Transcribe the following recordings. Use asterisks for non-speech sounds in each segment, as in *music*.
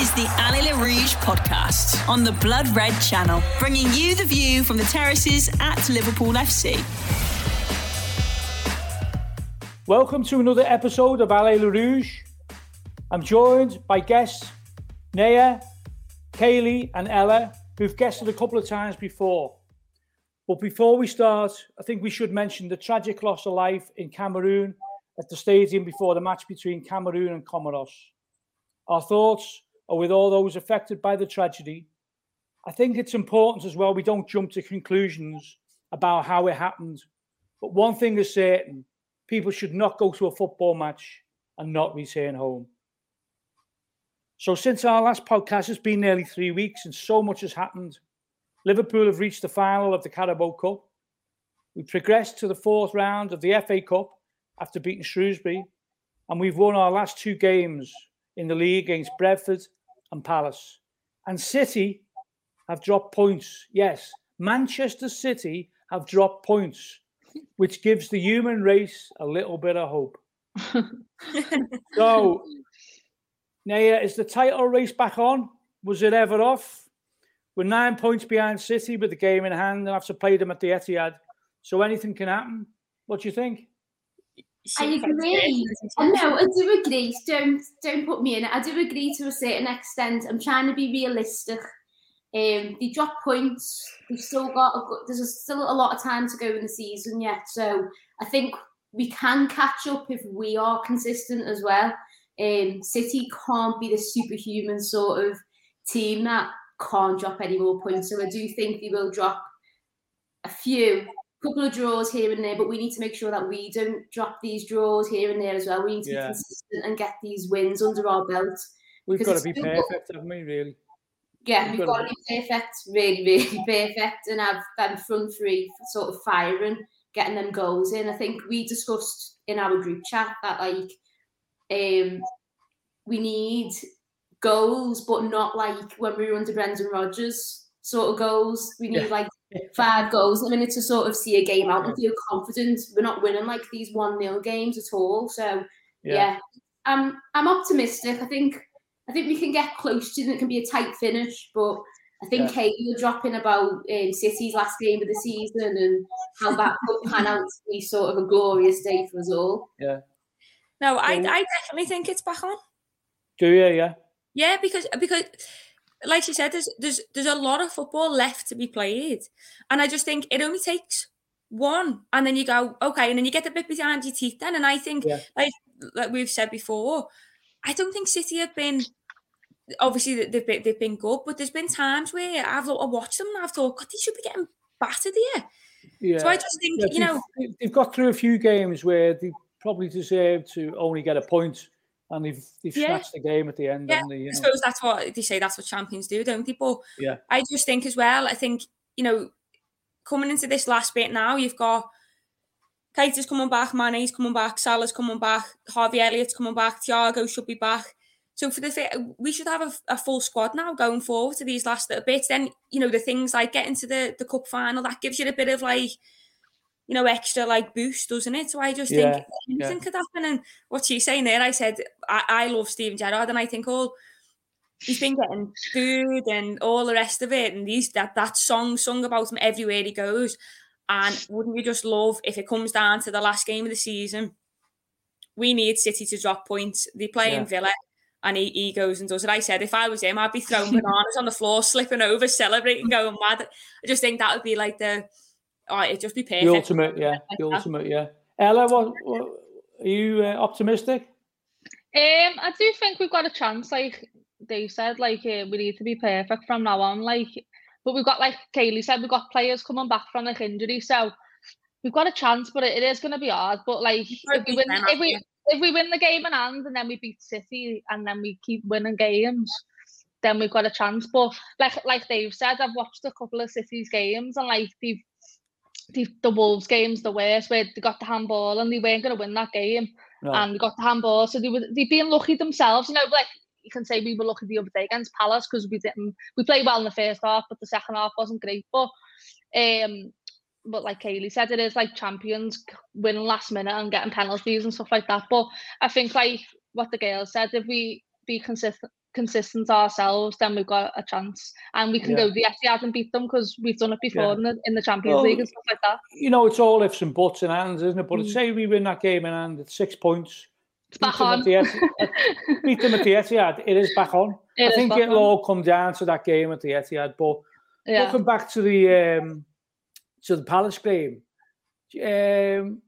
is the Allez les Rouges podcast on the Blood Red channel, bringing you the view from the terraces at Liverpool FC. Welcome to another episode of Allez les Rouges. I'm joined by guests Naya, Kaylee, and Ella, who've guested a couple of times before. But before we start, I think we should mention the tragic loss of life in Cameroon at the stadium before the match between Cameroon and Comoros. Our thoughts are with all those affected by the tragedy. I think it's important as well we don't jump to conclusions about how it happened. But one thing is certain people should not go to a football match and not return home. So, since our last podcast, it's been nearly three weeks and so much has happened. Liverpool have reached the final of the Carabao Cup. We progressed to the fourth round of the FA Cup after beating Shrewsbury, and we've won our last two games in the league against Brentford and Palace. And City have dropped points. Yes, Manchester City have dropped points, which gives the human race a little bit of hope. *laughs* so, Naya, is the title race back on? Was it ever off? We're nine points behind City with the game in hand and have to play them at the Etihad. So anything can happen. What do you think? I agree. No, I do agree. Don't don't put me in it. I do agree to a certain extent. I'm trying to be realistic. Um, they drop points. We've still got a, there's still a lot of time to go in the season yet. So I think we can catch up if we are consistent as well. Um, City can't be the superhuman sort of team that can't drop any more points. So I do think they will drop a few couple of draws here and there, but we need to make sure that we don't drop these draws here and there as well. We need to yeah. be consistent and get these wins under our belt. We've got to be perfect, haven't we, really? Yeah, we've, we've got, got to be perfect, really, really perfect, and have them front three sort of firing, getting them goals in. I think we discussed in our group chat that like um we need goals, but not like when we were under Brendan Rodgers sort of goals. We need yeah. like five goals in a minute to sort of see a game out and feel confident. We're not winning like these one 0 games at all. So yeah. yeah, I'm I'm optimistic. I think I think we can get close to it. It can be a tight finish, but I think yeah. Kate, you're dropping about um, City's last game of the season and how that could *laughs* pan out to be sort of a glorious day for us all. Yeah. No, I, I definitely think it's back on. Do you? Yeah. Yeah, because because like she said, there's there's there's a lot of football left to be played, and I just think it only takes one, and then you go okay, and then you get a bit behind your teeth. Then, and I think yeah. like like we've said before, I don't think City have been. Obviously, they've been, they've been good, but there's been times where I've, I've watched them and I've thought, God, they should be getting battered here. Yeah. So I just think, yeah, you know, they've got through a few games where they probably deserve to only get a point and they've they've yeah. snatched the game at the end. Yeah, they, you know. I suppose that's what they say. That's what champions do, don't they? But yeah, I just think as well. I think you know, coming into this last bit now, you've got Keita's coming back, Mane's coming back, Salah's coming back, Harvey Elliott's coming back, Thiago should be back. So for the we should have a, a, full squad now going forward to these last little bits. Then you know the things like getting to the the cup final that gives you a bit of like you know, extra like boost, doesn't it? So I just yeah, think anything yeah. could happen. And what she's saying there, I said, I, I love Steven Gerrard, and I think, all he's been getting food and all the rest of it, and these that that song sung about him everywhere he goes. And wouldn't you just love if it comes down to the last game of the season? We need City to drop points. They play yeah. in Villa and he, he goes and does it. I said if I was him, I'd be throwing *laughs* bananas on the floor, slipping over, celebrating, going mad. I just think that would be like the oh, it'd just be perfect. The ultimate, yeah. The ultimate, yeah. Ella, what, what are you uh, optimistic? Um, I do think we've got a chance. Like they said, like uh, we need to be perfect from now on. Like, but we've got, like Kaylee said, we've got players coming back from like injury, so we've got a chance. But it, it is going to be hard. But like, if we win, if we if we win the game in hand and then we beat City and then we keep winning games, then we've got a chance. But like like Dave said, I've watched a couple of City's games and like they've the, the Wolves game's the worst where they got the handball and they weren't going to win that game. And they got the handball so they were they being lucky themselves you know like you can say we were lucky the other day against Palace because we didn't we played well in the first half but the second half wasn't great but um but like Kaylee said it is like champions winning last minute and getting penalties and stuff like that but I think like what the girls said if we be consistent consistent ourselves, then we've got a chance, and we can Yeah. go the Etihad and beat them because we've done it before Yeah. in, the, in the Champions Well, League and stuff like that. You know, it's all ifs and buts and ands, isn't it? But Mm. say we win that game in hand, it's six points. It's beat back on. the *laughs* beat them at the Etihad. It is back on. It I think it'll on. all come down to that game at the Etihad. But Yeah. looking back to the um, to the Palace game, um,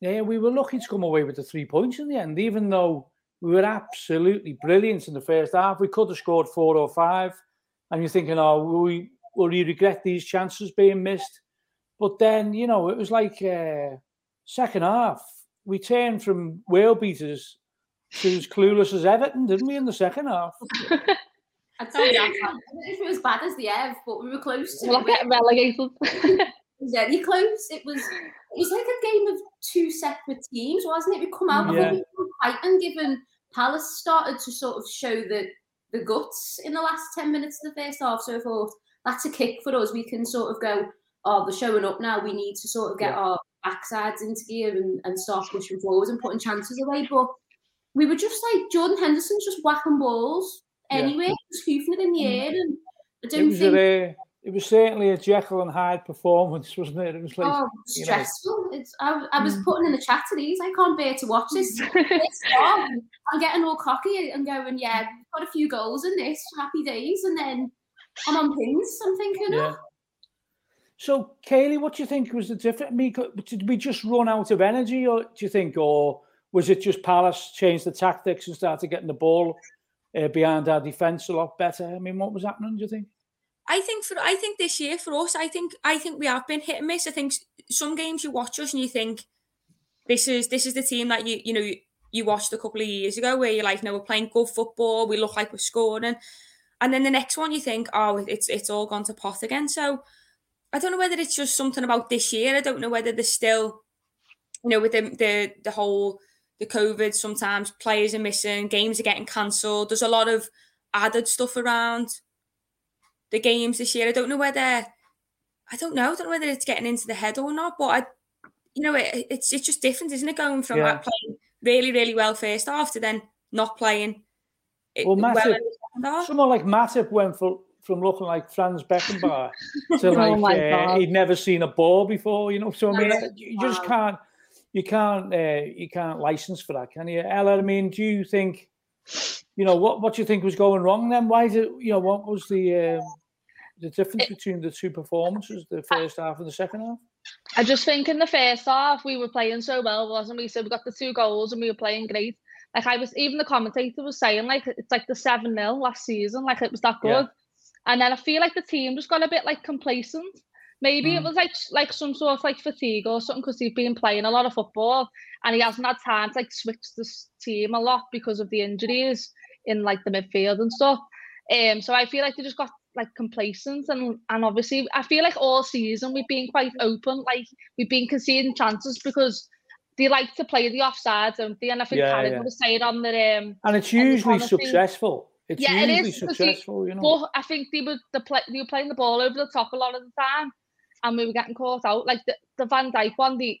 yeah, we were lucky to come away with the three points in the end, even though we were absolutely brilliant in the first half. We could have scored four or five, and you're thinking, oh, will we will we regret these chances being missed? But then, you know, it was like uh, second half. We turned from whale beaters to as clueless as Everton, didn't we, in the second half? *laughs* I tell you, I don't know if it was bad as the Ev, but we were close to We're it. not getting relegated. *laughs* Was very close. It was it was like a game of two separate teams, wasn't it? We come out Yeah. yeah. we fighting, given Palace started to sort of show the the guts in the last ten minutes of the first half. So I thought that's a kick for us. We can sort of go, oh, they're showing up now. We need to sort of get Yeah. our backsides into gear and, and start pushing forwards and putting chances away. But we were just like Jordan Henderson's just whacking balls Yeah. anyway, just hoofing it in the air, and I don't think. a, it was certainly a Jekyll and Hyde performance, wasn't it? It was like, Oh, you know. stressful. It's, I, I was Mm. putting in the chat to these. I can't bear to watch this. *laughs* this. I'm getting all cocky and going, yeah, got a few goals in this, happy days. And then I'm on pins. I'm thinking, yeah. oh, So, Kaylee, what do you think was the difference? I mean, Did we just run out of energy, or do you think, or was it just Palace changed the tactics and started getting the ball uh, behind our defence a lot better? I mean, what was happening? Do you think? I think for I think this year for us, I think I think we have been hit and miss. I think some games you watch us and you think this is this is the team that you you know you, watched a couple of years ago where you're like, no, we're playing good football, we look like we're scoring, and then the next one you think, oh, it's it's all gone to pot again. So I don't know whether it's just something about this year. I don't know whether there's still, you know, with the the the whole the COVID. Sometimes players are missing, games are getting cancelled. There's a lot of added stuff around the games this year. I don't know whether I don't know. I don't know whether it's getting into the head or not. But I, you know, it, it's it's just different, isn't it? Going from Yeah. like, playing really really well first half to then not playing. it- Well, Matip, half. someone like Matip went for, from looking like Franz Beckenbauer *laughs* to Oh like my uh, he'd never seen a ball before. You know, so I mean, No. you just can't, you can't, uh, you can't license for that, can you, Ella? I mean, do you think, you know, what what do you think was going wrong then? Why did you know what was the um, the difference between the two performances, the first half and the second half? I just think in the first half we were playing so well, wasn't we? So we got the two goals and we were playing great. Like I was, even the commentator was saying, like it's like the seven 0 last season, like it was that good. Yeah. And then I feel like the team just got a bit like complacent. Maybe it Mm. was like like some sort of like fatigue or something because he's been playing a lot of football and he hasn't had time to like switch this team a lot because of the injuries in like the midfield and stuff. Um, so I feel like they just got like complacent and and obviously I feel like all season we've been quite open, like we've been conceding chances because they like to play the offside, don't they? And I think Yeah, Carrick yeah. would have said on the um And it's usually successful. It's Yeah, it usually is, because you- successful, you know. but I think they were the play, they were playing the ball over the top a lot of the time, and we were getting caught out. Like the, the Van Dijk one, the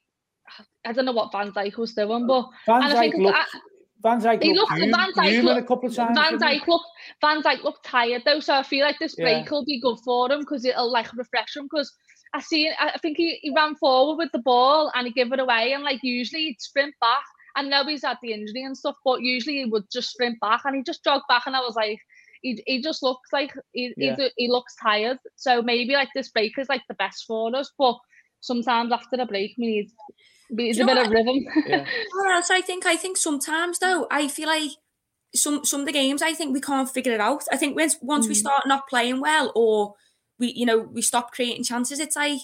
I don't know what Van Dijk was doing, but Van and I think looked, I- Van Dijk he looked, looked- Van Dijk human a couple of times. Van? Dijk looked Van Dijk looked tired though, so I feel like this Yeah. break will be good for him because it'll like refresh him. Because I see, I I think he, he ran forward with the ball and he gave it away, and like usually he'd sprint back. I know he's had the injury and stuff, but usually he would just sprint back, and he just jogged back, and I was like, he, he just looks like he, Yeah. he, he looks tired. So maybe like this break is like the best for us, but sometimes after a break we need, we need a you know bit of rhythm. *laughs* Yeah. What else I think? I think sometimes though, I feel like some some of the games I think we can't figure it out. I think once once we Mm. start not playing well or we you know we stop creating chances, it's like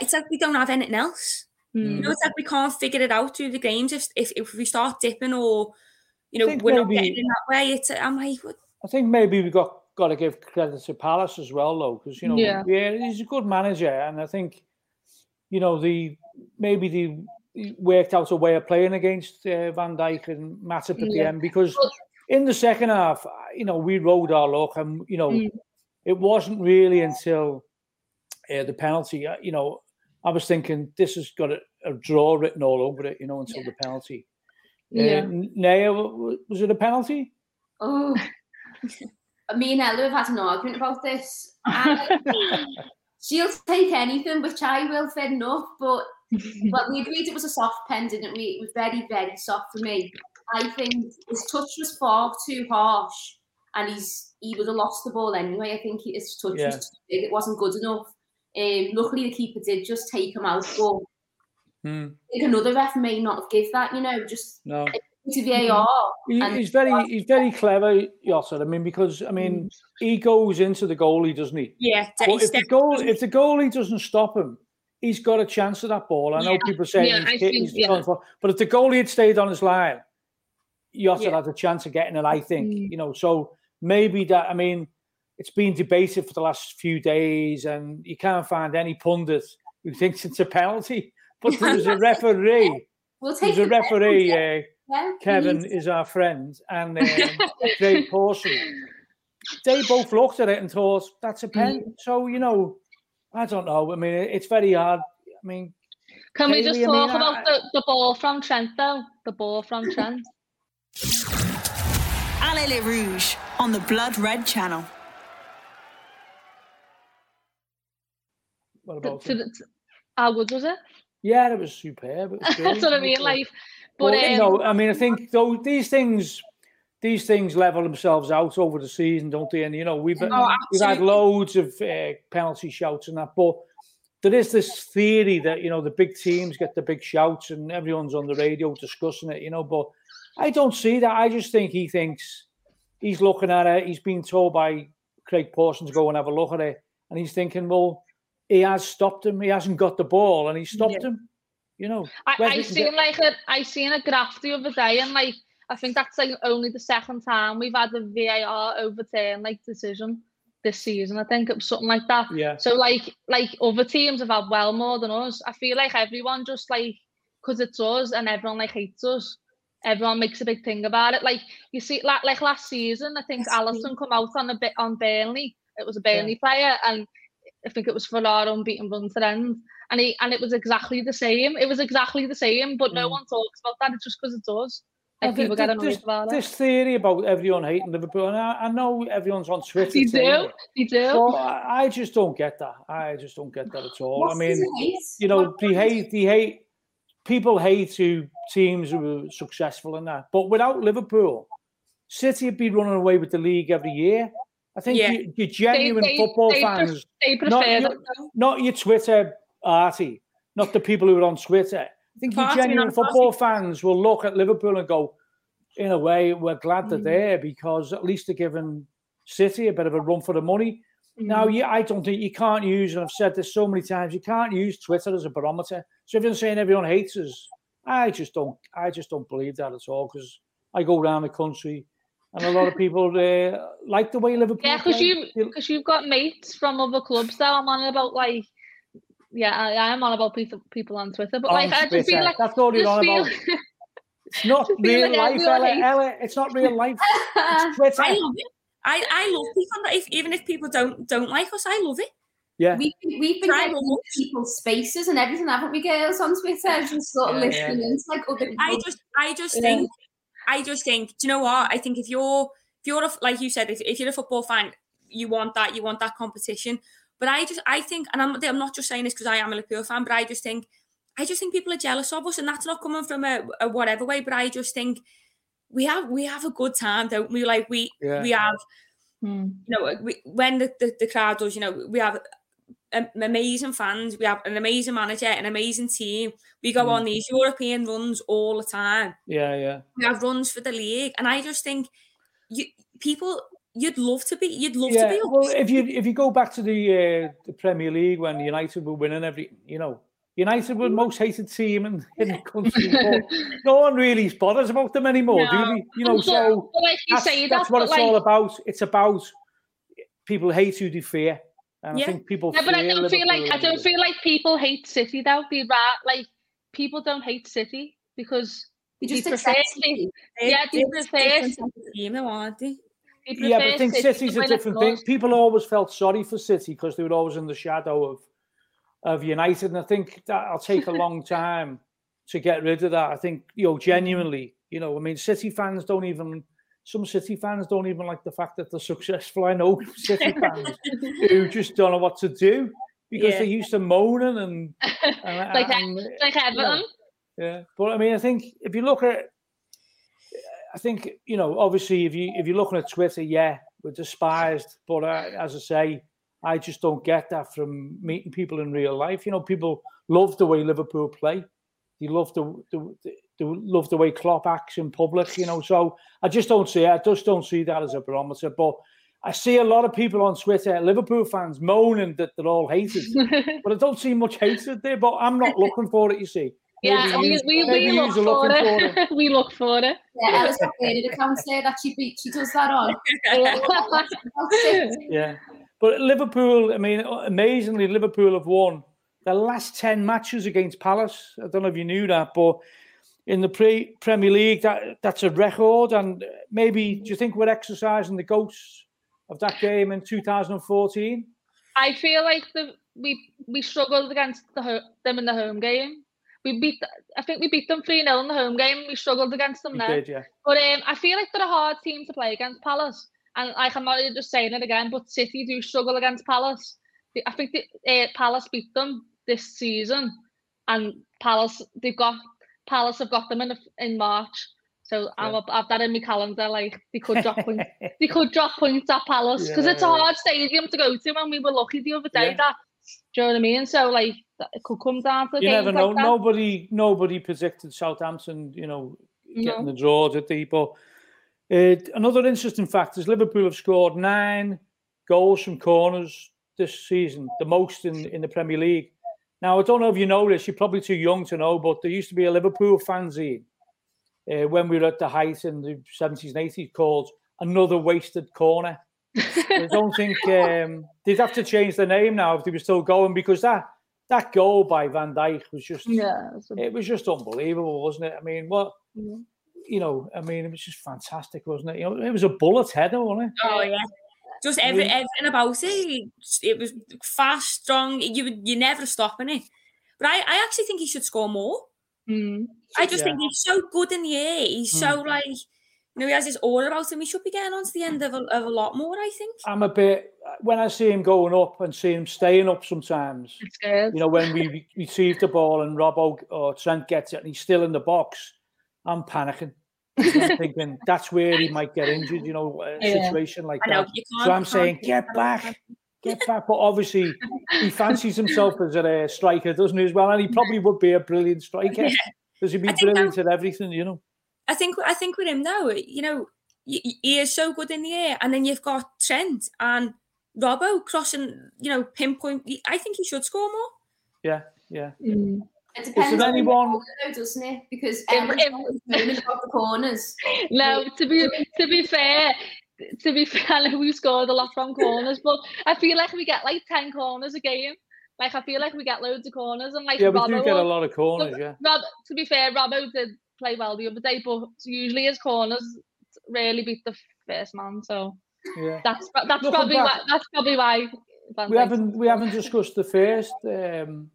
it's like we don't have anything else. You Mm. know, it's like we can't figure it out through the games if if, if we start dipping or you know we're not getting in that way. It's I'm like what? I think maybe we got got to give credit to Palace as well, though, because you know, Yeah. he's a good manager, and I think you know the maybe the he worked out a way of playing against uh, Van Dijk and Matip at the end because in the second half, you know, we rode our luck, and you know, Mm. it wasn't really until uh, the penalty, uh, you know, I was thinking this has got a, a draw written all over it, you know, until the penalty. Yeah. Uh, Naya, was it a penalty? Oh, *laughs* me and Ella have had an argument about this. *laughs* she'll take anything, which I will, fair enough. But but we agreed it was a soft pen, didn't we? It was very, very soft for me. I think his touch was far too harsh, and he's he would have lost the ball anyway. I think his touch yeah. was too big; it wasn't good enough. Um, luckily, the keeper did just take him out, but hmm. I think another ref may not have give that. You know, just no. To VAR. He, he's very he's very clever, Yossel. I mean, because I mean, mm. he goes into the goalie, doesn't he? Yeah. But if the goal if the goalie doesn't stop him, he's got a chance of that ball. I know yeah. people say yeah, he's, think, he's yeah. but if the goalie had stayed on his line, Yossel yeah. had a chance of getting it. I think mm. you know. So maybe that. I mean, it's been debated for the last few days, and you can't find any pundit who thinks it's a penalty. *laughs* But there's a referee. we'll take there's a referee. Yeah, Kevin is our friend, and *laughs* um, Dave Pawson. They both looked at it and thought that's a pen. Mm. So you know, I don't know. I mean, it's very hard. I mean, can we just talk I mean, about I, the, the ball from Trent though? The ball from Trent. *laughs* Allez les Rouges on the Blood Red Channel. What about to, to, how good was it? Yeah, it was superb. It was *laughs* That's what I mean. Like, but well, um, you know, I mean, I think though these things, these things level themselves out over the season, don't they? And you know, we've oh, we've had loads of uh, penalty shouts and that, but there is this theory that you know the big teams get the big shouts and everyone's on the radio discussing it, you know. But I don't see that. I just think he thinks he's looking at it. He's been told by Craig Pawson to go and have a look at it, and he's thinking, well, he has stopped him. He hasn't got the ball, and he stopped yeah. him. You know, I, I seen like a I seen a graph the other day, and like I think that's like only the second time we've had a VAR overturn like decision this season. I think it was something like that. Yeah. So like like other teams have had well more than us. I feel like everyone just like because it's us and everyone like hates us. Everyone makes a big thing about it. Like you see, like, like last season, I think Alisson come out on a bit on Burnley. It was a Burnley yeah. player, and I think it was for our unbeaten run to end. And he and it was exactly the same. It was exactly the same, but mm. no one talks about that. It's just because it us. Like people get annoyed this, about it. This theory about everyone hating Liverpool, and I, I know everyone's on Twitter. You do, you do. But I, I, just don't get that. I just don't get that at all. What's I mean, you know, they hate, they hate. People hate who teams who are successful in that, but without Liverpool, City would be running away with the league every year. I think yeah. you, you genuine they, they, football they fans, prefer, not, your, not your Twitter arty, not the people who are on Twitter. I think your genuine football fans will look at Liverpool and go, in a way, we're glad they're mm. there because at least they're giving City a bit of a run for the money. Mm. Now, yeah, I don't think you can't use, and I've said this so many times, you can't use Twitter as a barometer. So if you're saying everyone hates us, I just don't, I just don't believe that at all because I go around the country and a lot of people uh, like the way Liverpool. Yeah, because you because you've got mates from other clubs that I'm on about like. Yeah, I, I am on about people people on Twitter, but like Twitter. I just feel like that's all you're on about. *laughs* It's not real like life, Ella, Ella. It's not real life. It's *laughs* Twitter. I love it. I, I love people. If, even if people don't don't like us, I love it. Yeah, we, we've been getting people's spaces and everything, haven't we, girls, on Twitter? Just sort of yeah, listening yeah. to like other people. I just, I just think I just think, do you know what? I think if you're if you're a, like you said, if, if you're a football fan, you want that, you want that competition. But I just I think, and I'm I'm not just saying this because I am a Liverpool fan, but I just think I just think people are jealous of us, and that's not coming from a, a whatever way. But I just think we have we have a good time, don't we? Like we yeah. we have, hmm. you know, we, when the, the, the crowd does, you know, we have amazing fans. We have an amazing manager, an amazing team. We go mm. on these European runs all the time. Yeah, yeah. We have runs for the league, and I just think you people you'd love to be. You'd love yeah. to be. Well, if you if you go back to the uh, the Premier League when United were winning every, you know, United were the most hated team in, in the *laughs* country. no one really bothers about them anymore, no. do we? You know, so like you that's, say, that's, what it's like... all about. It's about people hate who they fear. And yeah. I think people. Yeah, but I don't feel like I don't feel like people hate City though. Be right, like people don't hate City because they just prefer City. Yeah, they prefer team, aren't they? Yeah, but I think City City's a different thing. People always felt sorry for City because they were always in the shadow of of United, and I think that'll take a long *laughs* time to get rid of that. I think you know genuinely, you know, I mean, City fans don't even some City fans don't even like the fact that they're successful. I know *laughs* City fans who just don't know what to do because Yeah. they're used to moaning and, *laughs* and Like, and, like Everton. yeah. But I mean, I think if you look at, I think you know, obviously, if you if you're looking at Twitter, yeah, we're despised. But uh, as I say, I just don't get that from meeting people in real life. You know, people love the way Liverpool play. They love the, the, they love the way Klopp acts in public. You know, so I just don't see it. I just don't see that as a barometer. But I see a lot of people on Twitter, Liverpool fans, moaning that they're all hated. *laughs* but I don't see much hatred there. But I'm not looking for it. You see. yeah, Maybe we, we, maybe we look yous are for it. *laughs* we look for it. Yeah, Ella's got an account there that she be- she does that on. *laughs* Yeah. But Liverpool, I mean, amazingly, Liverpool have won the last 10 matches against Palace. I don't know if you knew that, but in the pre- Premier League, that that's a record. And maybe, do you think we're exercising the ghosts of that game in 2014? I feel like the we we struggled against the ho- them in the home game. We beat, I think we beat them 3 0 in the home game. We struggled against them We there. did, yeah. But um, I feel like they're a hard team to play against Palace. And like I'm not just saying it again, but City do struggle against Palace. I think the, uh, Palace beat them this season, and Palace they've got Palace have got them in in March. So I'm Yeah. up, I've that in my calendar. Like they could drop points, *laughs* they could drop points at Palace because it's a Yeah. hard stadium to go to, and we were lucky the other day Yeah. that. Do you know what I mean? So like it could come down to You never know. like. Nobody, nobody predicted Southampton, you know, getting No. the draw, did they? But uh, another interesting fact is Liverpool have scored nine goals from corners this season, the most in, in the Premier League. Now, I don't know if you know this, you're probably too young to know, but there used to be a Liverpool fanzine uh, when we were at the height in the 70s and 80s called Another Wasted Corner. *laughs* I don't think um, they'd have to change the name now if they were still going because that that goal by Van Dijk was just yeah, it was just unbelievable, wasn't it? I mean, what Yeah. you know, I mean, it was just fantastic, wasn't it? You know, it was a bullet header, wasn't it? Oh yeah. Just every, mean- everything about it. It was fast, strong. You would you never stopping it. But I, I actually think he should score more. Mm. I just Yeah. think he's so good in the air. He's so like you know, he has this aura about him. He should be getting on to the end of a, of a lot more, I think. I'm a bit when I see him going up and see him staying up sometimes. You know, when we re- receive the ball and Robbo or Trent gets it and he's still in the box, I'm panicking. I'm *laughs* thinking that's where he might get injured. You know, a Yeah. situation like I that. you. So I'm saying, get back, get back. But obviously, he fancies himself as a striker, doesn't he, as well? And he probably would be a brilliant *laughs* striker because he'd be I think brilliant at everything, you know. I think I think with him now, you know, y- y- he is so good in the air, and then you've got Trent and Robbo crossing, you know, pinpoint. I think he should score more. Yeah, yeah. Mm. It depends there on anyone- the corner, though, doesn't it? Because If- everyone's if- always moaning about the corners. *laughs* No, to be to be fair, to be *laughs* fair, I know we scored a lot from corners, but I feel like we get like ten corners a game. Like I feel like we get loads of corners, and like Yeah, we Robbo do get a lot of corners, yeah. Rob, to be fair, Robbo did play well the other day, but usually his corners rarely beat the first man. So Yeah. that's that's Looking probably back- why that's probably why. We haven't we haven't discussed the first um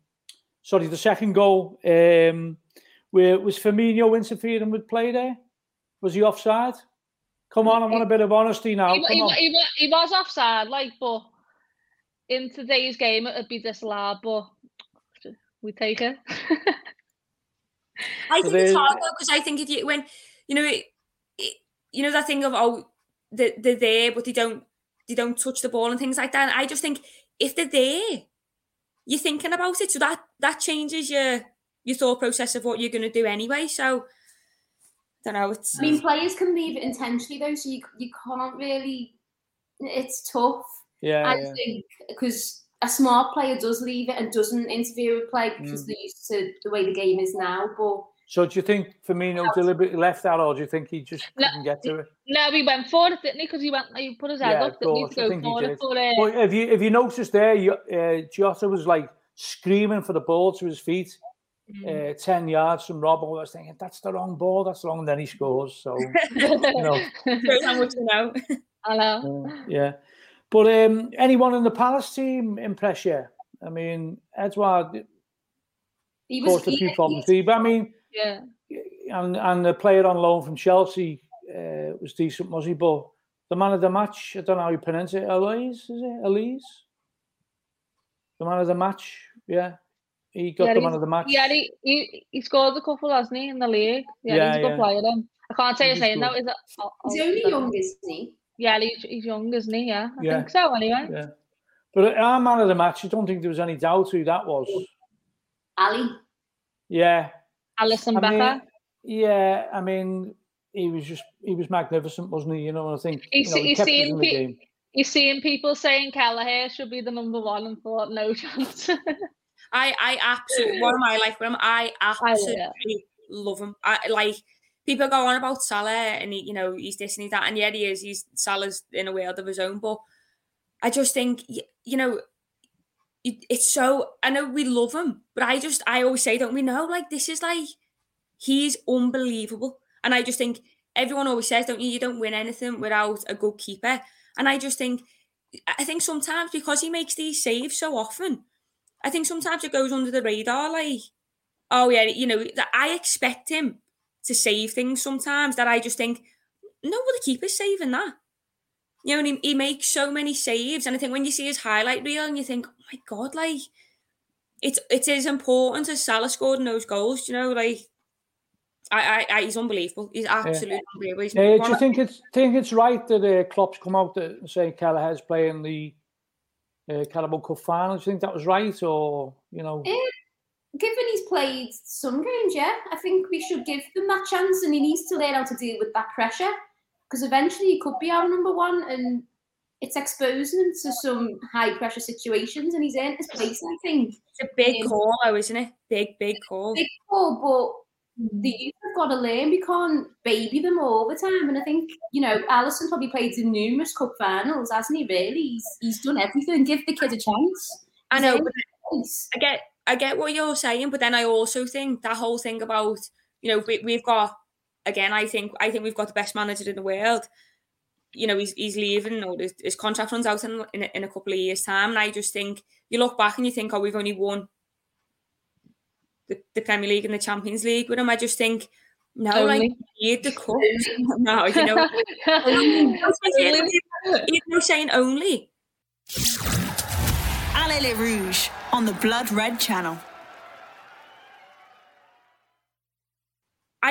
sorry, the second goal. Um where was Firmino interfering with play there? Was he offside? Come on, I want a bit of honesty now. he, Come he, on. he, he was offside, like, but in today's game it'd be disallowed, but we take it. I think it's hard though because I think if you when you know it, it, you know that thing of oh they're, they're there but they don't they don't touch the ball and things like that. And I just think if they're there, you're thinking about it, so that that changes your your thought process of what you're going to do anyway. So I don't know. It's I mean, players can leave it intentionally though, so you you can't really. It's tough. Yeah, I yeah. think because a smart player does leave it and doesn't interfere with play because Mm. they're used to the way the game is now. But So do you think Firmino deliberately left that or do you think he just No, couldn't get to it? no, he went for it, didn't he? Because he went, he put his head Yeah, up, of didn't he, think he for it. But, uh, Well, if you if you noticed there, you- uh, was like screaming for the ball to his feet, mm. uh, ten yards from Robbo. I was thinking that's the wrong ball, that's the wrong. And then he scores. So *laughs* you know, shows how much you know. I know. uh, yeah. But um, anyone in the Palace team impress you? I mean, Edouard he was caused a few he- problems. But I mean, Yeah. and and the player on loan from Chelsea, uh, was decent, was he? But the man of the match, I don't know how you pronounce it. Elise, is it? Elise? The man of the match, yeah. He got Yeah, the man of the match. Yeah, he, he, he scored a couple, hasn't he, in the league? Yeah, Yeah, he's a good yeah. player. Then. I can't say his He's name good. now. Is it? oh, He's oh, only oh, young, isn't he? Yeah, he's, he's young, isn't he? Yeah, I Yeah. think so. Anyway, Yeah. But our man of the match, I don't think there was any doubt who that was. Ali. Yeah. Alisson I Becker. mean, yeah, I mean, he was just he was magnificent, wasn't he? You know, and I think He's- you know, he he's kept us seen in the pe- game. You're seeing people saying Kelleher should be the number one and thought no *laughs* chance. I I absolutely one of my life with him. I absolutely love him. I like people go on about Salah and he, you know, he's this and he's that, and yeah, he is. He's Salah's in a world of his own, but I just think you know, it- it's so. I know we love him, but I just I always say, don't we know? Like this is like he's unbelievable, and I just think everyone always says, don't you? You don't win anything without a good keeper, and I just think. I think sometimes because he makes these saves so often, I think sometimes it goes under the radar, like, oh yeah, you know, that I expect him to save things sometimes that I just think, no, well, keeper's saving that. You know, and he, he makes so many saves. And I think when you see his highlight reel and you think, oh my God, like, it's it's as important as Salah scored in those goals, you know, like, I, I, I he's unbelievable. He's absolutely unbelievable. He's Yeah, do you think it's think it's right that uh, Klopp's come out and saying Kelleher's playing the uh, Carabao Cup final? Do you think that was right, or you know? Eh, Given he's played some games, yeah, I think we should give him that chance, and he needs to learn how to deal with that pressure because eventually he could be our number one, and it's exposing him to some high pressure situations, and he's in his place. I think. it's a big um, call, though, isn't it? Big, big call. big call, but the youth have got to learn. We can't baby them all the time. And I think, you know, Alisson probably played in numerous cup finals, hasn't he, really? He's, he's done everything. Give the kid a chance. I know, earned but his place. I get I get what you're saying, but then I also think that whole thing about you know we, we've got again. I think I think we've got the best manager in the world. You know he's he's leaving or his, his contract runs out in in a, in a couple of years' time, and I just think you look back and you think, oh, we've only won the, the Premier League and the Champions League with him. I just think no, like Only. he had the cup. *laughs* no, you know, *laughs* you're saying only. Allez les Rouges on the Blood Red channel.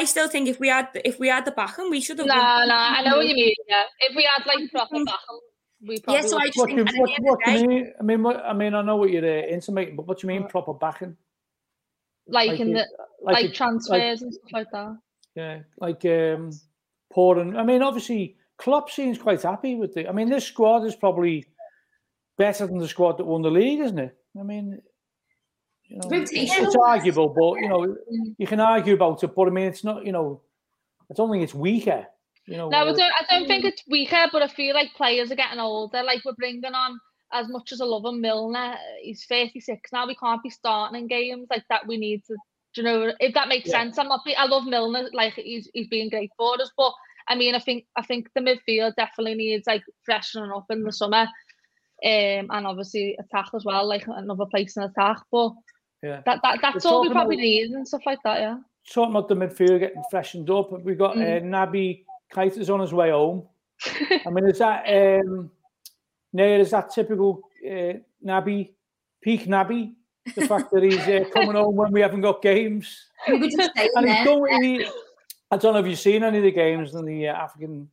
I still think if we had if we had the backing, we should have. no, won. no, I know what you mean. Yeah, if we had like proper backing, we probably. Yeah, so I just What, think do, what, what day- you mean? I mean, what, I mean, I know what you're uh, intimating, but what do you mean proper backing? like, like in the Like, like, it- transfers and stuff like that. yeah, like um, pouring. I mean, obviously, Klopp seems quite happy with the. I mean, this squad is probably better than the squad that won the league, isn't it? I mean, you know, it's, it's arguable, but you know, you can argue about it. But I mean, it's not. You know, I don't think it's weaker. You know, No, I don't, I don't think it's weaker, but I feel like players are getting older. Like we're bringing on, as much as I love him, Milner. He's 36 now. We can't be starting in games like that. We need to, do you know, if that makes Yeah. sense. I'm not. I love Milner. Like he's he's being great for us, but I mean, I think I think the midfield definitely needs like freshening up in the summer, um, and obviously attack as well, like another place in attack. But Yeah. that, that that's We're all we probably about- need and stuff like that. Yeah. talking about the midfield getting freshened up. We got uh, Naby Keita's on his way home. *laughs* I mean, is that um, Nair, is that typical uh, Naby, peak Naby? The fact that he's uh, coming home when we haven't got games. *laughs* We were just saying And he's going, he, I don't know if you've seen any of the games in the uh, African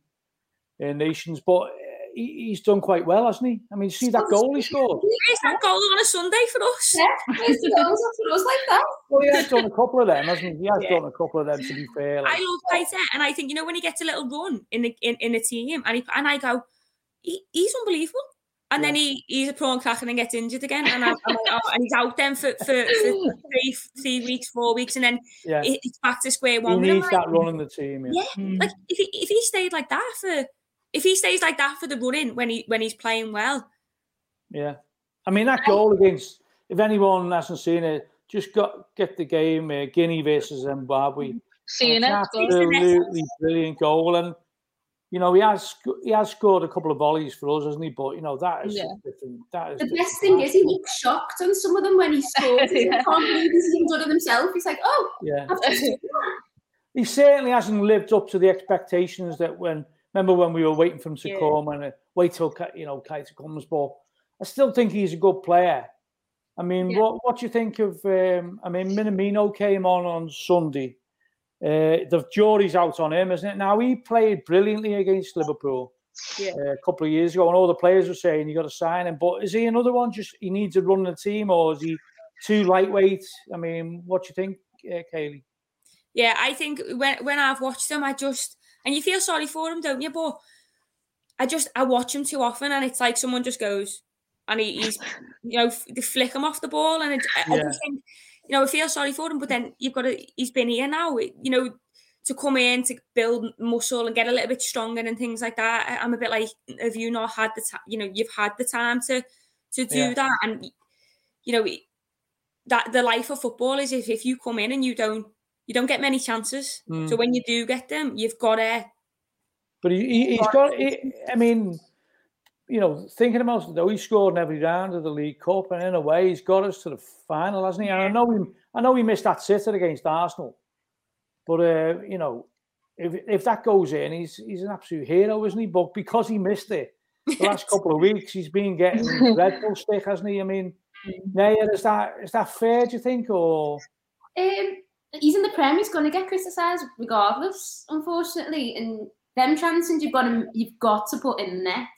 uh, nations, but uh, he, he's done quite well, hasn't he? I mean, see that goal he scored? *laughs* Where's that goal on a Sunday for us? Yeah, where's goals for us like that? Well, he has done a couple of them, hasn't he? He has Yeah. done a couple of them, to be fair. Like, I love Keita, and I think you know when he gets a little run in the in, in a team, and he, and I go, he, he's unbelievable. And then he he's a prawn cracker and gets injured again, and, I'm, I'm like, oh, and he's out then for, for, for *laughs* three three weeks, four weeks, and then yeah, it's back to square one. with him, needs like, that run in the team. Yeah. Yeah, hmm. like if he if he stayed like that for if he stays like that for the running when he when he's playing well, Yeah, I mean that goal against. If anyone hasn't seen it, just got get the game uh, Guinea versus Zimbabwe. Seeing it. an it's good. absolutely brilliant goal, and you know he has he has scored a couple of volleys for us, hasn't he? But you know that is Yeah. different. That is The different best thing is he looks shocked on some of them when he *laughs* scores. He can't believe he's even done it himself. He's like, oh, yeah. I've just *laughs* he certainly hasn't lived up to the expectations that when remember when we were waiting for him to Yeah. come and uh, wait till you know Keita comes. But I still think he's a good player. I mean, Yeah. what what do you think of? Um, I mean, Minamino came on on Sunday. Uh, the jury's out on him, isn't it? Now he played brilliantly against Liverpool Yeah. uh, a couple of years ago, and all the players were saying you got to sign him. But is he another one? Just he needs to run the team, or is he too lightweight? I mean, what do you think, uh, Kaylee? Yeah, I think when when I've watched him, I just and you feel sorry for him, don't you? But I just I watch him too often, and it's like someone just goes and he, he's *laughs* you know they flick him off the ball, and it, I, I just think you know I feel sorry for him. But then you've got to he's been here now, you know, to come in to build muscle and get a little bit stronger and things like that. I'm a bit like, have you not had the time? You know, you've had the time to to do Yeah. that, and you know that the life of football is if, if you come in and you don't you don't get many chances. So Mm. when you do get them, you've got to. But he, he, he's got. He, I mean, you know, thinking about it though, he scored in every round of the League Cup, and in a way, he's got us to the final, hasn't he? And I know he, I know he missed that sitter against Arsenal, but uh, you know, if if that goes in, he's he's an absolute hero, isn't he? But because he missed it the *laughs* last couple of weeks, he's been getting *laughs* Red Bull stick, hasn't he? I mean, Naya, is that is that fair? Do you think, or Um, he's in the Prem. He's going to get criticised regardless, unfortunately. And them chances you've got to you've got to put in the net.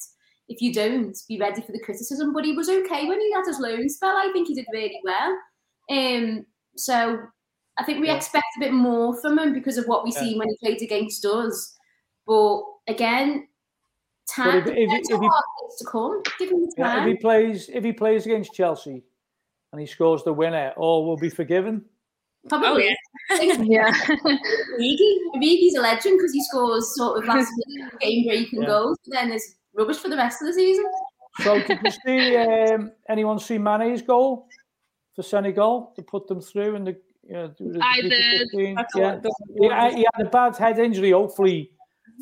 If you don't, be ready for the criticism. But he was okay when he had his loan spell. I think he did really well. Um, so I think we Yeah. expect a bit more from him because of what we Yeah. see when he played against us. But again, But time if- if- there's if he- lot of things to come. Give him the yeah, if he plays if he plays against Chelsea and he scores the winner, all will be forgiven. Probably. Yeah. *laughs* Origi. *laughs* Origi's a legend because he scores sort of last *laughs* game breaking Yeah. goals, but then is rubbish for the rest of the season. So did you see um, anyone see Mane's goal for Senegal to put them through in the? You know, the- I did. 15? Yeah, the- he, had- he had a bad head injury. Hopefully,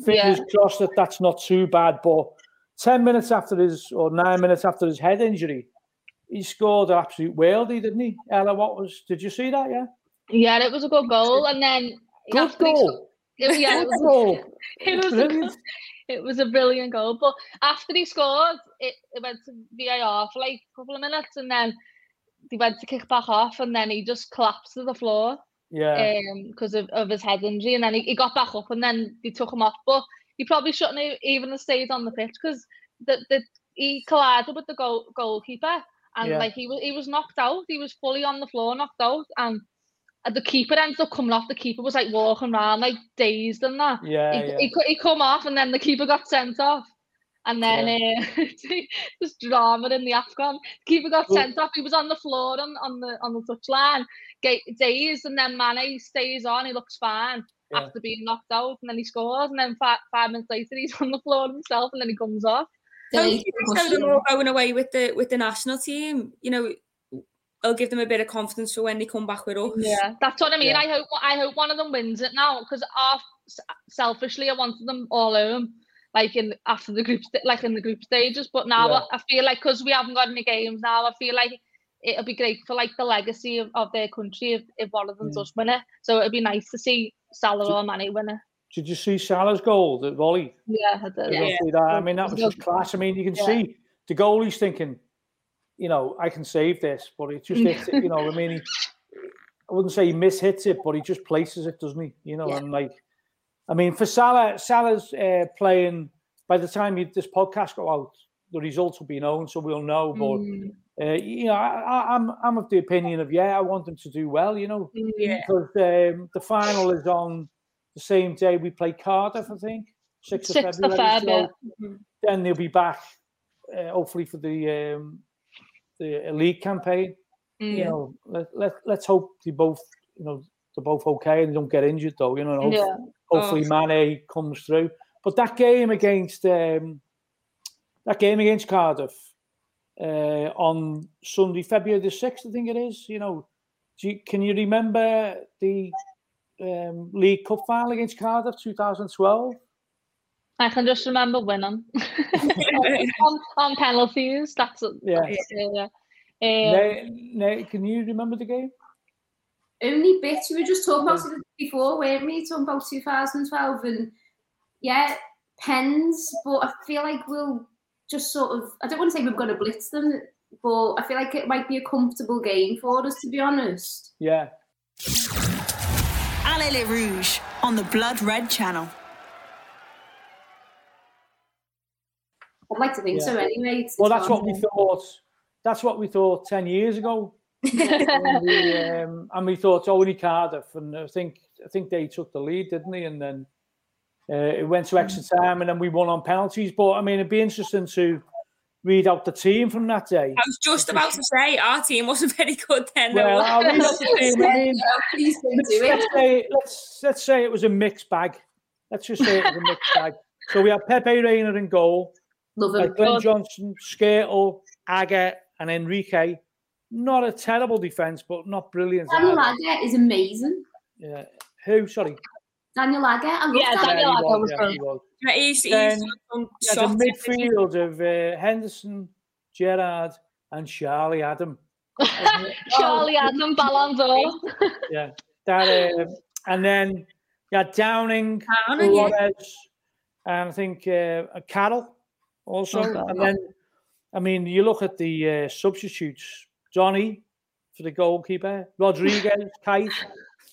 fingers crossed that that's not too bad. But ten minutes after his or nine minutes after his head injury, he scored an absolute worldie, didn't he? Ella, what was? Did you see that? Yeah, Yeah, it was a good goal. And then good *laughs* he goal. it, yeah, it was, goal. it was a *laughs* *laughs* it was a brilliant goal. But after he scored, it, it went to VAR for like a couple of minutes and then he went to kick back off and then he just collapsed to the floor Yeah, um, because of, of his head injury and then he, he got back up and then they took him off. But he probably shouldn't have even have stayed on the pitch because the, the, he collided with the goal, goalkeeper and Yeah. like he was he was knocked out. He was fully on the floor, knocked out, and the keeper ends up coming off. The keeper was like walking around like dazed and that. yeah, he, yeah. he, he come off and then the keeper got sent off. And then uh, *laughs* just drama in the AFCON. keeper got Well- sent off. He was on the floor on, on the on the touchline, ga- dazed, and then Mane stays on. He looks fine Yeah. after being knocked out, and then he scores. And then five, five minutes later, he's *laughs* on the floor himself, and then he comes off. Delayed so they're all going away with the with the national team. You know, it'll give them a bit of confidence for when they come back with us. Yeah, that's what I mean. Yeah. I hope I hope one of them wins it now because selfishly I wanted them all home, like in after the group, sta- like in the group stages. But now Yeah. I, I feel like because we haven't got any games now, I feel like it'll be great for like the legacy of, of their country if, if one of them Mm. does win it. So it'd be nice to see Salah Do- or Mane win it. Did you see Salah's goal, the volley? Yeah, I did. You Yeah. that. I mean, that was just class. I mean, you can Yeah. see the goalie's thinking, you know, I can save this, but it just hits it. You know, I mean, he, I wouldn't say he mishits it, but he just places it, doesn't he? You know, Yeah. and like, I mean, for Salah, Salah's uh, playing. By the time you, this podcast go out, the results will be known, so we'll know. But Mm, uh, you know, I, I, I'm I'm of the opinion of yeah, I want them to do well. You know, Yeah. because um, the final is on the same day we play Cardiff, I think, sixth of February. Feb, so then they'll be back, uh, hopefully for the um, the league campaign. Mm. You know, let, let let's hope they both, you know, they're both okay and don't get injured though. You know, and hope- Yeah. hopefully Mane comes through. But that game against um, that game against Cardiff uh, on Sunday, February the sixth, I think it is. You know, do you, can you remember the um, League Cup final against Cardiff, two thousand twelve? I can just remember winning *laughs* on, on penalties. That's it. Yeah. that's it, yeah. Um, Nay, Nay, can you remember the game? only bits. We were just talking about it before, weren't we? Talking about 2012 and yeah, pens. But I feel like we'll just sort of. I don't want to say we're going to blitz them, but I feel like it might be a comfortable game for us, to be honest. Yeah. Allez les Rouges on the Blood Red channel. I'd like to think Yeah. so anyway. It's- Well, it's that's what we thought. That's what we thought ten years ago. *laughs* And we, um, and we thought only Cardiff, and I think I think they took the lead, didn't they? And then uh, it went to extra time, and then we won on penalties. But I mean, it'd be interesting to read out the team from that day. I was just about to say our team wasn't *laughs* very good then. Well. I'll read out the team. I mean, *laughs* let's, let's say let's let's say it was a mixed bag. Let's just say it was a mixed bag. So we had Pepe Reina in goal, Love uh, him. Glenn Johnson, Skrtel, Agger, and Enrique. Not a terrible defence, but not brilliant. Daniel either. Agger is amazing. Yeah. Who? Sorry. Daniel Agger. I love Yeah, Daniel. Daniel he Agger was yeah, good. he was. Yeah, he's, he's Then Yeah, the midfield of uh, Henderson, Gerrard, and Charlie Adam. *laughs* Charlie Adam, Ballon d'Or. Yeah. That, uh, and then yeah, Downing, Down, yeah. And I think uh, Carroll also. Oh, God. and then, I mean, you look at the uh, substitutes Johnny for the goalkeeper, Rodriguez, *laughs* Kuyt,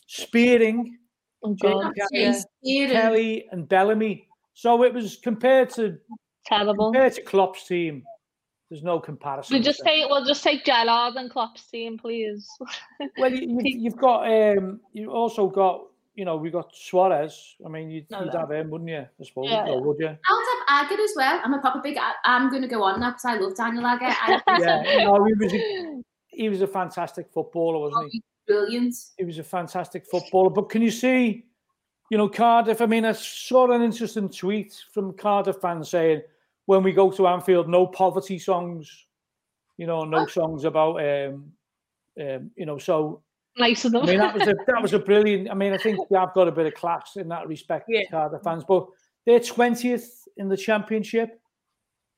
Spearing, Oh, God. Carragher, Kelly, and Bellamy. So it was compared to Terrible. compared to Klopp's team. There's no comparison. We with just them. take we'll just take Gerrard and Klopp's team, please. *laughs* Well, you, you, you've got um, you also got you know we got Suarez. I mean, you'd, No, you'd no. have him, wouldn't you? I suppose, Yeah, or yeah. would you? I'll have Agger as well. I'm a proper big. I- I'm going to go on now because I love Daniel Agger. I *laughs* Yeah, no, he was a, *laughs* he was a fantastic footballer, wasn't he? brilliant. He was a fantastic footballer. But can you see, you know, Cardiff? I mean, I saw an interesting tweet from Cardiff fans saying, "When we go to Anfield, no poverty songs, you know, no songs about, um, um, you know." So nice of them. I mean, that was a that was a *laughs* brilliant. I mean, I think we have got a bit of class in that respect, Yeah. Cardiff fans. But they're twentieth in the championship,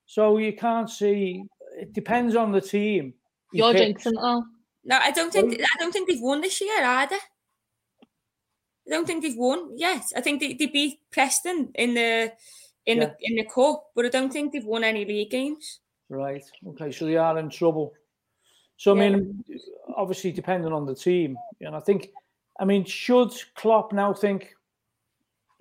so you can't see. It depends on the team. he You're picks. jinxing all. No, I don't think I don't think they've won this year either. I don't think they've won yet. I think they, they beat Preston in the in Yeah. the in the cup, but I don't think they've won any league games. Right. Okay. So they are in trouble. So I Yeah. mean, obviously depending on the team, and I think, I mean, should Klopp now think,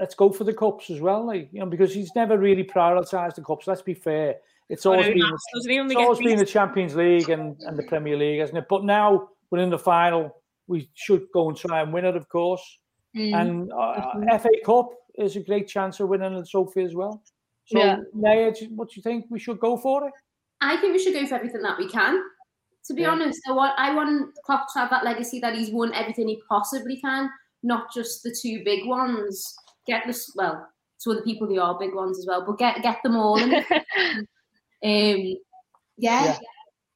let's go for the cups as well, like you know, because he's never really prioritised the cups. Let's be fair. It's always been it's always been the Champions League and, and the Premier League, hasn't it? But now we're in the final. We should go and try and win it, of course. Mm. And uh, FA Cup is a great chance of winning the trophy as well. So, Yeah. Naya, what do you think? We should go for it? I think we should go for everything that we can. To be Yeah. honest, I want I want Klopp to have that legacy that he's won everything he possibly can, not just the two big ones. Get this well to other people who are big ones as well, but get get them all. In. *laughs* um, yeah, Yeah.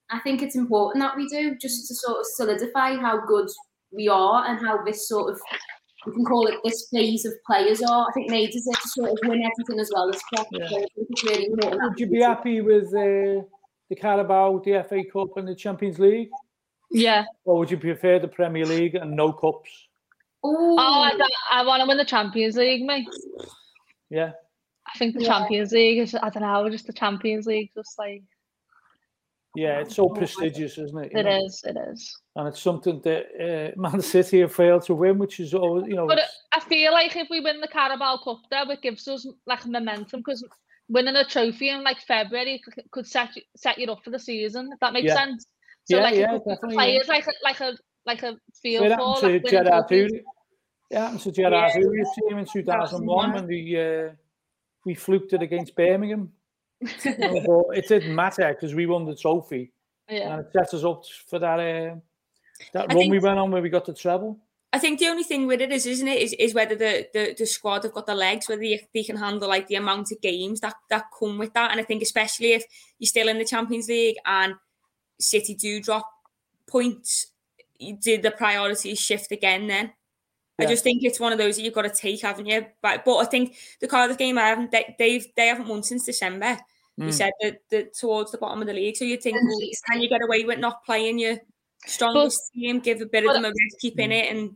I think it's important that we do just to sort of solidify how good we are and how this sort of we can call it this phase of players are. I think Made is to sort of win everything as well as Klopp. Yeah. So I think it's really important. Would you be happy with uh, the Carabao, the FA Cup, and the Champions League? yeah. Or would you prefer the Premier League and no cups? Oh, Oh, I, I want to win the Champions League, mate. Yeah. I think the Yeah. Champions League is, I don't know, just the Champions League, just like, Yeah, it's so prestigious, isn't it? You it know? is, it is. And it's something that uh, Man City have failed to win, which is always, you know, But it's- I feel like if we win the Carabao Cup, though, it gives us like momentum because winning a trophy in like February could set you, set you up for the season. If that makes Yeah. sense. So Yeah, like, yeah, could give the definitely, yeah. players like a, like a like a feel it for like, winning Gerrard trophies. Happened to Gerrard Yeah. Team in 2001 when we, uh, we fluked it against Birmingham. *laughs* But it didn't matter because we won the trophy. Yeah. and it set us up for that uh, that I run we went on where we got the treble. I think the only thing with it is, isn't it, is, is whether the, the, the squad have got the legs, whether they, they can handle like the amount of games that, that come with that. And I think especially if you're still in the Champions League and City do drop points, did the priorities shift again then? I just think it's one of those that you've got to take, haven't you? But but I think the Cardiff game, I haven't they they've, they haven't won since December. You Mm. said that, that towards the bottom of the league, so you think, And well, can you get away with not playing your strongest but, team, give a bit of them a rest, keep in it, and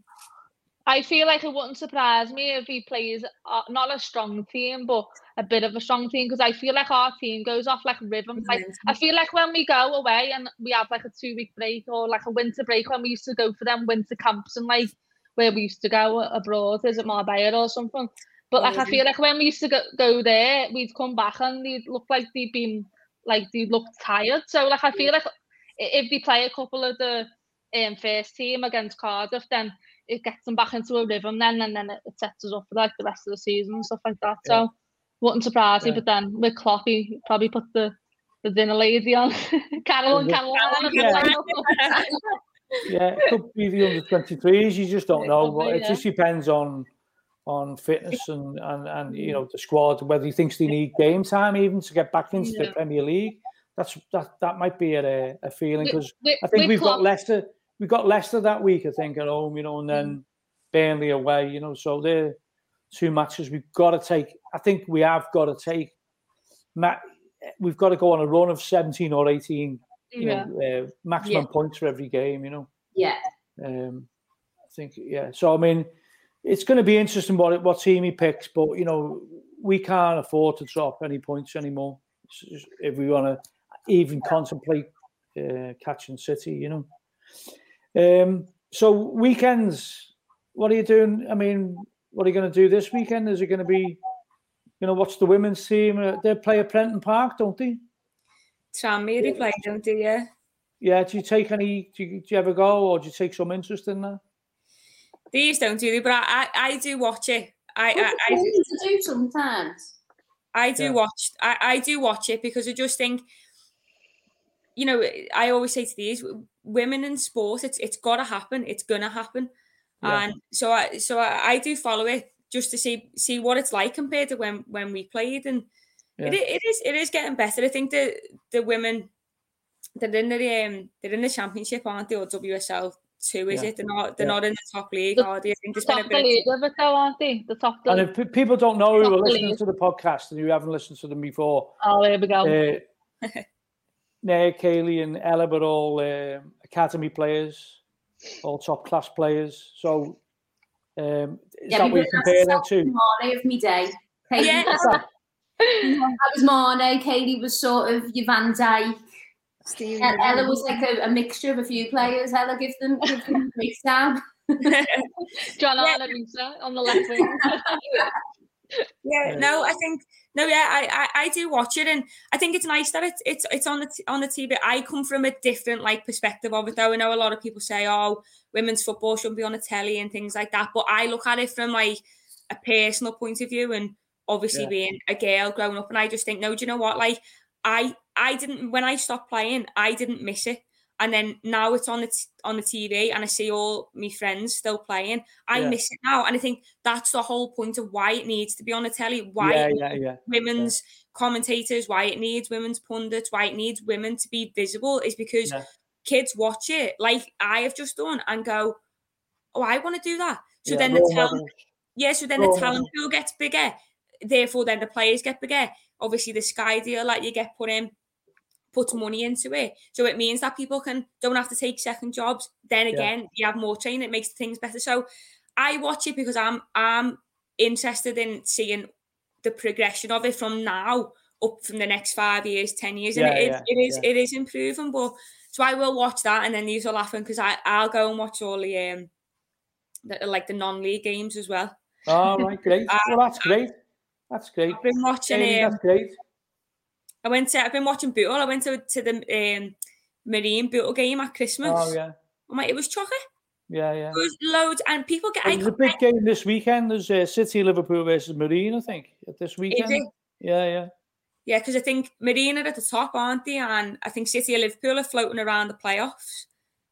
I feel like it wouldn't surprise me if he plays uh, not a strong team, but a bit of a strong team because I feel like our team goes off like rhythm. Like I feel like when we go away and we have like a two week break or like a winter break when we used to go for them winter camps and like where we used to go abroad, is it Marbella or something? But like I feel like when we used to go, go there, we'd come back and they'd look like they'd been like they look tired. So like I feel like if they play a couple of the um, first team against Cardiff, then it gets them back into a rhythm then, and then it, it sets us up for like the rest of the season and stuff like that. Yeah. So wouldn't surprise yeah. me. But then with Klopp, he probably put the the dinner lady on *laughs* Carol and Carol. Yeah. *laughs* *laughs* yeah, it could be the under 23s. You just don't know. But it just depends on on fitness and, and and you know the squad whether he thinks they need game time even to get back into the Premier League. That's that that might be a, a feeling because I think we've got Leicester we got Leicester that week, I think, at home, you know, and then mm. Burnley away, you know. So they're two matches we've got to take. I think we have got to take. Matt, we've got to go on a run of 17 or 18, you yeah. know, uh, maximum yeah. points for every game, you know. Yeah. Um, I think, yeah. So, I mean, it's going to be interesting what what team he picks, but, you know, we can't afford to drop any points anymore if we want to even contemplate uh, catching City, you know. Um, so weekends, what are you doing? I mean, what are you going to do this weekend? Is it going to be, you know, what's the women's team? Uh, they play at Prenton Park, don't they? Tranmere yeah. play, don't they? Yeah. Yeah. Do you take any? Do you, do you ever go, or do you take some interest in that? These don't do they, but I, I, I do watch it. I, I, I, do, to do sometimes. I do yeah. watch. I, I do watch it because I just think, you know, I always say to these women in sport, it's it's got to happen. It's gonna happen, yeah. and so I so I, I, do follow it just to see see what it's like compared to when when we played, and yeah. it, it is it is getting better. I think the the women they're in the um, they're in the championship, aren't they, or WSL two? Is yeah. it? They're not they're not in the top league, the, are they? I think the top league of it, aren't they? The top. And if people don't know who are listening league. to the podcast and you haven't listened to them before, oh, there we go. Uh, *laughs* Naya, Kaylee, and Ella were all um, academy players, all top class players. So, um, is yeah, that what you compare them to? Of me day. Kaylee yeah. *laughs* Was, I was Marnie. Kaylee was sort of your Van Dijk. Ella was like a, a, mixture of a few players. Ella give them give them breakdown. *laughs* John yeah. Lisa on the left wing. *laughs* yeah, no, I think no, yeah, I, I, I do watch it, and I think it's nice that it's it's it's on the t- on the TV. I come from a different like perspective of it, though. I know a lot of people say, "Oh, women's football shouldn't be on the telly" and things like that, but I look at it from like a personal point of view, and obviously yeah. being a girl growing up, and I just think, no, do you know what? Like, I I didn't when I stopped playing, I didn't miss it and then now it's on the t- on the TV and I see all my friends still playing. I yeah. miss it now, and I think that's the whole point of why it needs to be on the telly. Why yeah, women's commentators, why it needs women's pundits, why it needs women to be visible is because kids watch it like I have just done and go, "Oh, I want to do that." So then the talent, yeah, so then the talent pool gets bigger. Therefore, then the players get bigger. Obviously, the Sky deal like you get put in puts money into it. So it means that people can don't have to take second jobs. Then again, yeah. you have more training, it makes things better. So I watch it because I'm I'm interested in seeing the progression of it from now up from the next five years, ten years. And yeah, it, yeah, it is it is improving. But so I will watch that and then these are laughing because I, I'll go and watch all the um the, like the non-league games as well. Oh right, great. *laughs* well that's great. That's great. I've been watching um, that's great. I went to, I've been watching Bootle. I went to, to the um, Marine Bootle game at Christmas. Oh, yeah. I'm like, it was chocker. Yeah, yeah. It was loads, and people get. There's a big game this weekend. There's uh, City Liverpool versus Marine, I think, this weekend. Yeah, yeah. Yeah, because I think Marine are at the top, aren't they? And I think City and Liverpool are floating around the playoffs.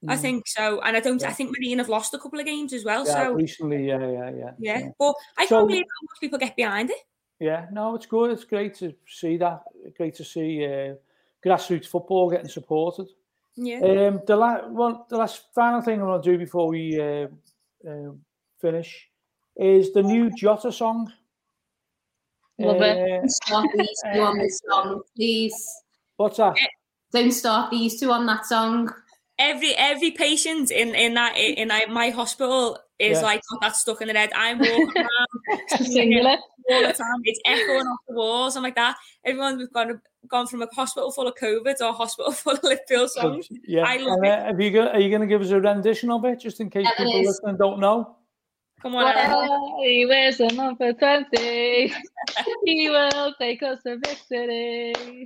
Mm. I think so, and I don't. Yeah. I think Marine have lost a couple of games as well. Yeah, so recently, yeah, yeah, yeah. Yeah, yeah. but I so, can't believe how much people get behind it. Yeah, no, it's good. It's great to see that. Great to see uh, grassroots football getting supported. Yeah. Um, the last well, the last final thing I want to do before we uh, uh, finish is the new Jota song. Love it. Start these two on this *laughs* song, please. What's that? Don't start these two on that song. every every patient in in that in, in my hospital is yeah. like got that stuck in the head. I'm walking *laughs* around singular all the time. It's echoing off the walls and like that. Everyone we've gone gone from a hospital full of COVID to a hospital *laughs* full of Liverpool songs. Yeah, I love and, uh, have you got, are you going to give us a rendition of it just in case yeah, people listening don't know? Come on, well, he wears a number 20. *laughs* he will take us to victory.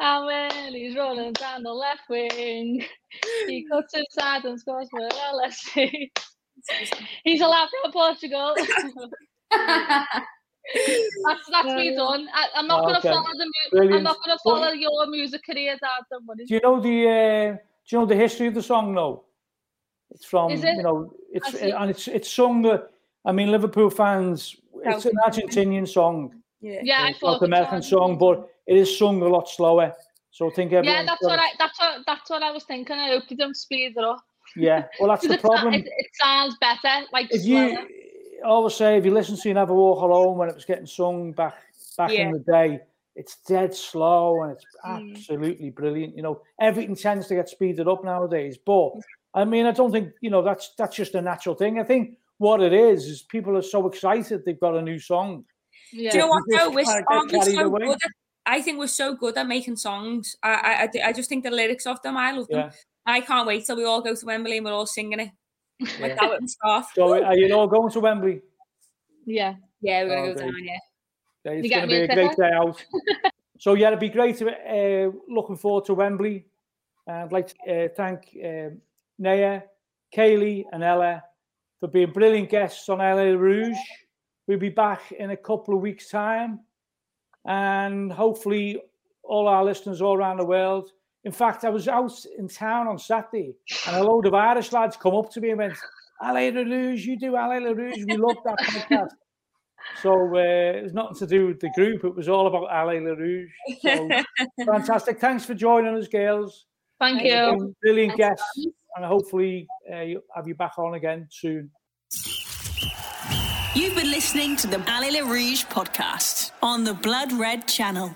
And when he's rolling down the left wing, he cuts inside and scores for LFC. *laughs* He's allowed from Portugal. *laughs* that's that's uh, me done. I, am not going to follow the. Mu- I'm not going to follow your music career, Dad. Do you know the? Uh, do you know the history of the song? No. It's from it? you know it's and it's it's sung. I mean, Liverpool fans. It's an Argentinian song. Yeah, yeah, it's not the American song, but it is sung a lot slower. So I think Yeah, that's what I that's what that's what I was thinking. I hope you don't speed it up. Yeah, well, that's the problem. It, it, sounds better, like if slower. you I always say if you listen to "You Never Walk Alone" when it was getting sung back back yeah. in the day, it's dead slow and it's mm. absolutely brilliant. You know, everything tends to get speeded up nowadays. But I mean, I don't think you know that's that's just a natural thing. I think what it is is people are so excited they've got a new song. Yeah. Do you know what? though? we're, we're so good at, I think we're so good at making songs. I I, I just think the lyrics of them, I love them. Yeah. I can't wait till we all go to Wembley and we're all singing it. *laughs* Like that and stuff. So are you all going to Wembley? Yeah. Yeah, we're gonna oh, go down, yeah. yeah it's gonna be a great day out. *laughs* so yeah, it'd be great uh, looking forward to Wembley. And I'd like to uh, thank um, Naya, Kaylee, and Ella for being brilliant guests on LA Rouge. We'll be back in a couple of weeks' time, and hopefully, all our listeners all around the world. In fact, I was out in town on Saturday, and a load of Irish lads come up to me and went, "LA Rouge, you do LA Rouge. We love that podcast." *laughs* So uh, it's nothing to do with the group. It was all about LA Rouge. So, *laughs* fantastic. Thanks for joining us, girls. Thank you. Brilliant guests, and hopefully uh, have you back on again soon. You've been listening to the Allez les Rouges podcast on the Blood Red channel.